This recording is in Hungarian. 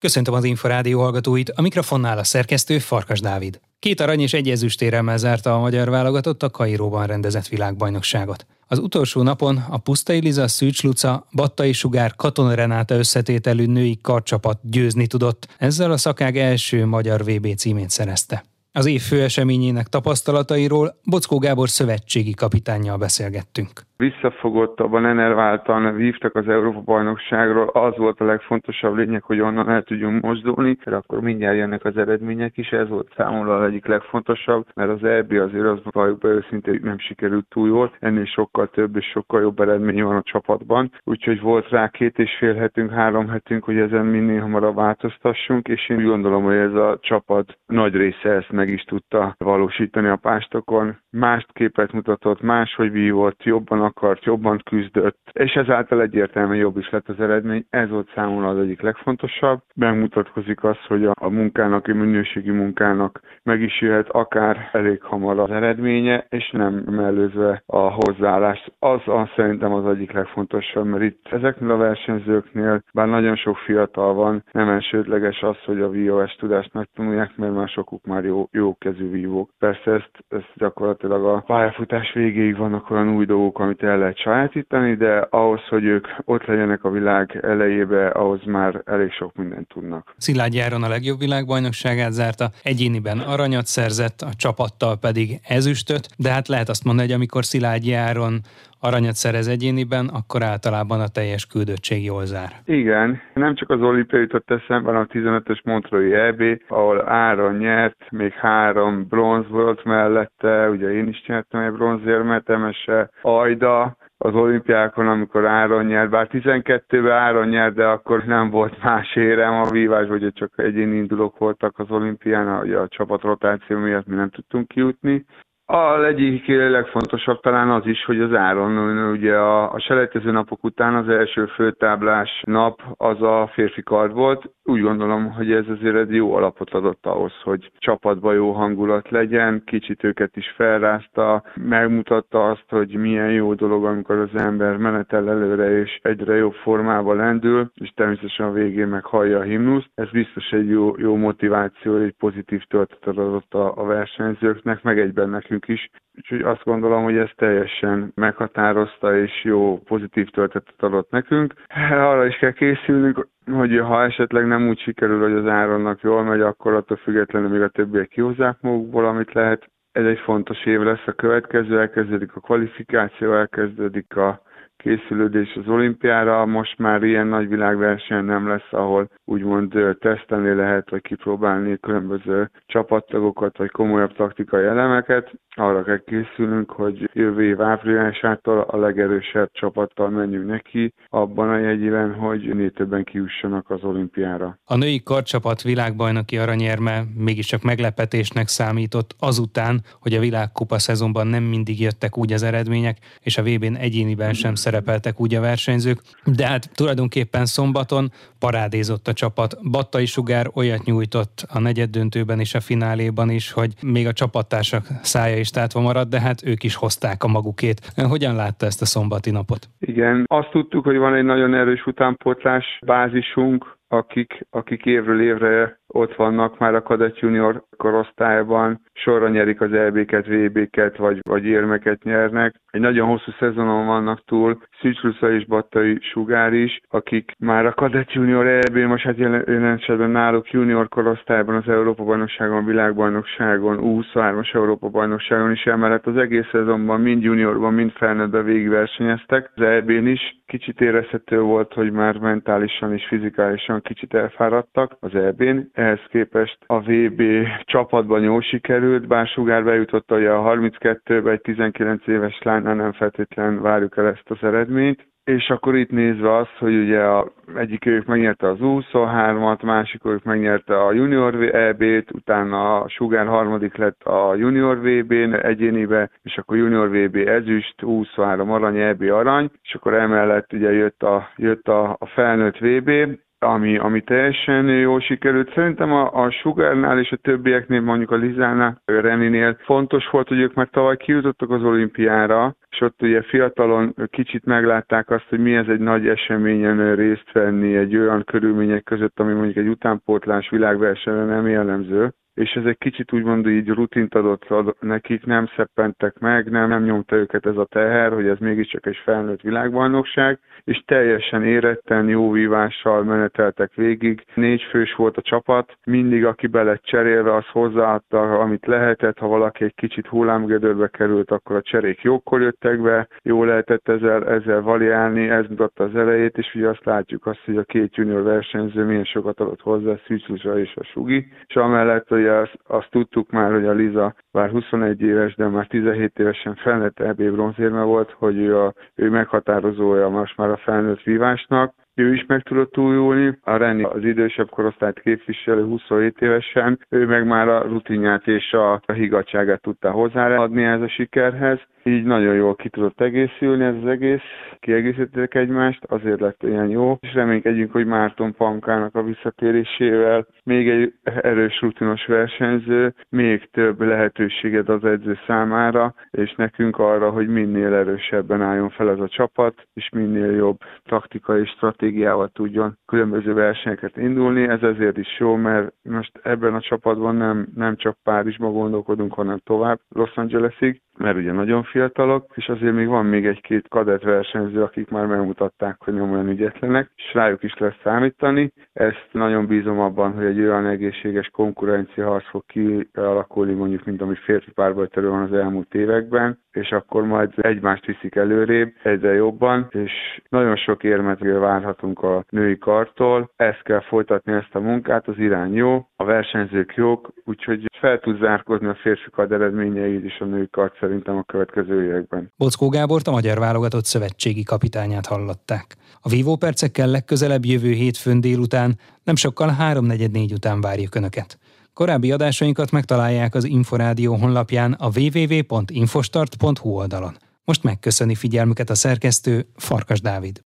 Köszöntöm az Inforádió hallgatóit, a mikrofonnál a szerkesztő Farkas Dávid. Két arany és egy ezüstéremmel zárta a magyar válogatott a Kairóban rendezett világbajnokságot. Az utolsó napon a Pusztai Liza, Szűcs Luca, Battai Sugár, Katona Renáta összetételű női karcsapat győzni tudott, ezzel a szakág első magyar VB címét szerezte. Az év főeseményének tapasztalatairól Bockó Gábor szövetségi kapitánnyal beszélgettünk visszafogottabban, enerváltan vívtak az Európa-bajnokságról, az volt a legfontosabb lényeg, hogy onnan el tudjunk mozdulni, de akkor mindjárt jönnek az eredmények is, ez volt számomra a egyik legfontosabb, mert az EB azért az valljuk be őszintén nem sikerült túl jól, ennél sokkal több és sokkal jobb eredmény van a csapatban, úgyhogy volt rá két és fél hetünk, három hetünk, hogy ezen minél hamarabb változtassunk, és én úgy gondolom, hogy ez a csapat nagy része ezt meg is tudta valósítani a pástokon. Mást képet mutatott, máshogy vívott, jobban akart, jobban küzdött, és ezáltal egyértelműen jobb is lett az eredmény. Ez volt számomra az egyik legfontosabb. Megmutatkozik az, hogy a, a munkának, a minőségi munkának meg is jöhet akár elég hamar az eredménye, és nem mellőzve a hozzáállást. Az, az szerintem az egyik legfontosabb, mert itt ezeknél a versenyzőknél, bár nagyon sok fiatal van, nem elsődleges az, hogy a VOS tudást megtanulják, mert már sokuk már jó, jó kezű vívók. Persze ezt, ezt gyakorlatilag a pályafutás végéig vannak olyan új dolgok, amit amit el lehet sajátítani, de ahhoz, hogy ők ott legyenek a világ elejébe, ahhoz már elég sok mindent tudnak. Szilágy Járon a legjobb világbajnokságát zárta, egyéniben aranyat szerzett, a csapattal pedig ezüstöt, de hát lehet azt mondani, hogy amikor Szilágy Járon aranyat szerez egyéniben, akkor általában a teljes küldöttség jól zár. Igen, nem csak az olimpiai jutott eszembe, hanem a 15-ös Montreux EB, ahol Áron nyert, még három bronz volt mellette, ugye én is nyertem egy bronzérmet, Emese, Ajda, az olimpiákon, amikor Áron nyert, bár 12-ben Áron nyert, de akkor nem volt más érem a vívás, vagy csak egyéni indulók voltak az olimpián, a csapat rotáció miatt mi nem tudtunk kijutni. A egyik legfontosabb talán az is, hogy az áron, ugye a, a selejtező napok után az első főtáblás nap az a férfi kard volt. Úgy gondolom, hogy ez azért egy jó alapot adott ahhoz, hogy csapatban jó hangulat legyen, kicsit őket is felrázta, megmutatta azt, hogy milyen jó dolog, amikor az ember menetel előre és egyre jobb formába lendül, és természetesen a végén meg a himnuszt. Ez biztos egy jó, jó motiváció, egy pozitív töltetet adott a, a versenyzőknek, meg egyben nekünk nekünk is. Úgyhogy azt gondolom, hogy ez teljesen meghatározta és jó pozitív töltetet adott nekünk. Arra is kell készülnünk, hogy ha esetleg nem úgy sikerül, hogy az áronnak jól megy, akkor attól függetlenül még a többiek kihozzák magukból, amit lehet. Ez egy fontos év lesz a következő, elkezdődik a kvalifikáció, elkezdődik a készülődés az olimpiára, most már ilyen nagy világverseny nem lesz, ahol úgymond tesztelni lehet, vagy kipróbálni különböző csapattagokat, vagy komolyabb taktikai elemeket. Arra kell készülnünk, hogy jövő év áprilisától a legerősebb csapattal menjünk neki, abban a jegyében, hogy minél többen kiussanak az olimpiára. A női karcsapat világbajnoki aranyérme mégiscsak meglepetésnek számított azután, hogy a világkupa szezonban nem mindig jöttek úgy az eredmények, és a VB-n egyéniben sem szerepeltek úgy a versenyzők, de hát tulajdonképpen szombaton parádézott a csapat. Battai Sugár olyat nyújtott a negyed döntőben és a fináléban is, hogy még a csapattársak szája is tátva maradt, de hát ők is hozták a magukét. Hogyan látta ezt a szombati napot? Igen, azt tudtuk, hogy van egy nagyon erős utánpótlás bázisunk, akik, akik évről évre ott vannak már a Kadett Junior korosztályban, sorra nyerik az EB-ket, VB-ket, vagy, vagy érmeket nyernek. Egy nagyon hosszú szezonon vannak túl, Szűcslusza és Battai Sugár is, akik már a Kadett Junior EB, most hát jelen, esetben náluk junior korosztályban az Európa-bajnokságon, világbajnokságon, U23-as Európa-bajnokságon is emellett az egész szezonban mind juniorban, mind felnőttben végigversenyeztek. Az EB-n is kicsit érezhető volt, hogy már mentálisan és fizikálisan kicsit elfáradtak az EB-n. Ehhez képest a VB csapatban jól sikerült, bár Sugár bejutott hogy a 32-be egy 19 éves lánynál nem feltétlenül várjuk el ezt az eredményt. És akkor itt nézve azt, hogy ugye a, egyik ők megnyerte az U23-at, másik ők megnyerte a Junior EB-t, utána a Sugár harmadik lett a Junior VB-n egyénibe, és akkor Junior VB ezüst, U23 arany, EB arany, és akkor emellett ugye jött a, jött a, a felnőtt VB, ami, ami teljesen jól sikerült. Szerintem a, a Sugarnál és a többieknél, mondjuk a Lizánál, Reninél fontos volt, hogy ők már tavaly kijutottak az olimpiára, és ott ugye fiatalon kicsit meglátták azt, hogy mi ez egy nagy eseményen részt venni egy olyan körülmények között, ami mondjuk egy utánpótlás világversenyre nem jellemző és ez egy kicsit úgymond így rutint adott nekik, nem szeppentek meg, nem, nem nyomta őket ez a teher, hogy ez mégiscsak egy felnőtt világbajnokság, és teljesen éretten, jó vívással meneteltek végig. Négy fős volt a csapat, mindig aki be lett cserélve, az hozzáadta, amit lehetett, ha valaki egy kicsit hullámgödörbe került, akkor a cserék jókor jöttek be, jó lehetett ezzel, ezzel variálni, ez mutatta az elejét, és ugye azt látjuk azt, hogy a két junior versenyző milyen sokat adott hozzá, Szűcslusa és a Sugi, és amellett, hogy azt, azt tudtuk már, hogy a Liza bár 21 éves, de már 17 évesen felnőtt EB bronzérme volt, hogy ő, a, ő meghatározója most már a felnőtt vívásnak, ő is meg tudott újulni. A Reni az idősebb korosztályt képviselő 27 évesen, ő meg már a rutinját és a, a higatságát tudta hozzáadni ez a sikerhez. Így nagyon jól ki tudott egészülni ez az egész, kiegészítettek egymást, azért lett ilyen jó, és reménykedjünk, hogy Márton Pankának a visszatérésével még egy erős rutinos versenyző, még több lehetőséget az edző számára, és nekünk arra, hogy minél erősebben álljon fel ez a csapat, és minél jobb taktikai stratégiával tudjon különböző versenyeket indulni. Ez ezért is jó, mert most ebben a csapatban nem, nem csak Párizsba gondolkodunk, hanem tovább Los Angelesig, mert ugye nagyon fiatalok, és azért még van még egy-két kadett versenyző, akik már megmutatták, hogy nem olyan ügyetlenek, és rájuk is lesz számítani. Ezt nagyon bízom abban, hogy egy olyan egészséges konkurencia harc fog kialakulni, mondjuk, mint ami férfi párbajterő van az elmúlt években, és akkor majd egymást viszik előrébb egyre jobban, és nagyon sok érmet várhatunk a női kartól. Ezt kell folytatni ezt a munkát, az irány jó, a versenyzők jók, úgyhogy fel tud zárkozni a férfi kard eredményeit is a női kart szerintem a következő években. Bockó Gábort a Magyar Válogatott Szövetségi kapitányát hallották. A vívó percekkel legközelebb jövő hétfőn délután, nem sokkal 3.44 után várjuk Önöket. Korábbi adásainkat megtalálják az Inforádió honlapján a www.infostart.hu oldalon. Most megköszöni figyelmüket a szerkesztő Farkas Dávid.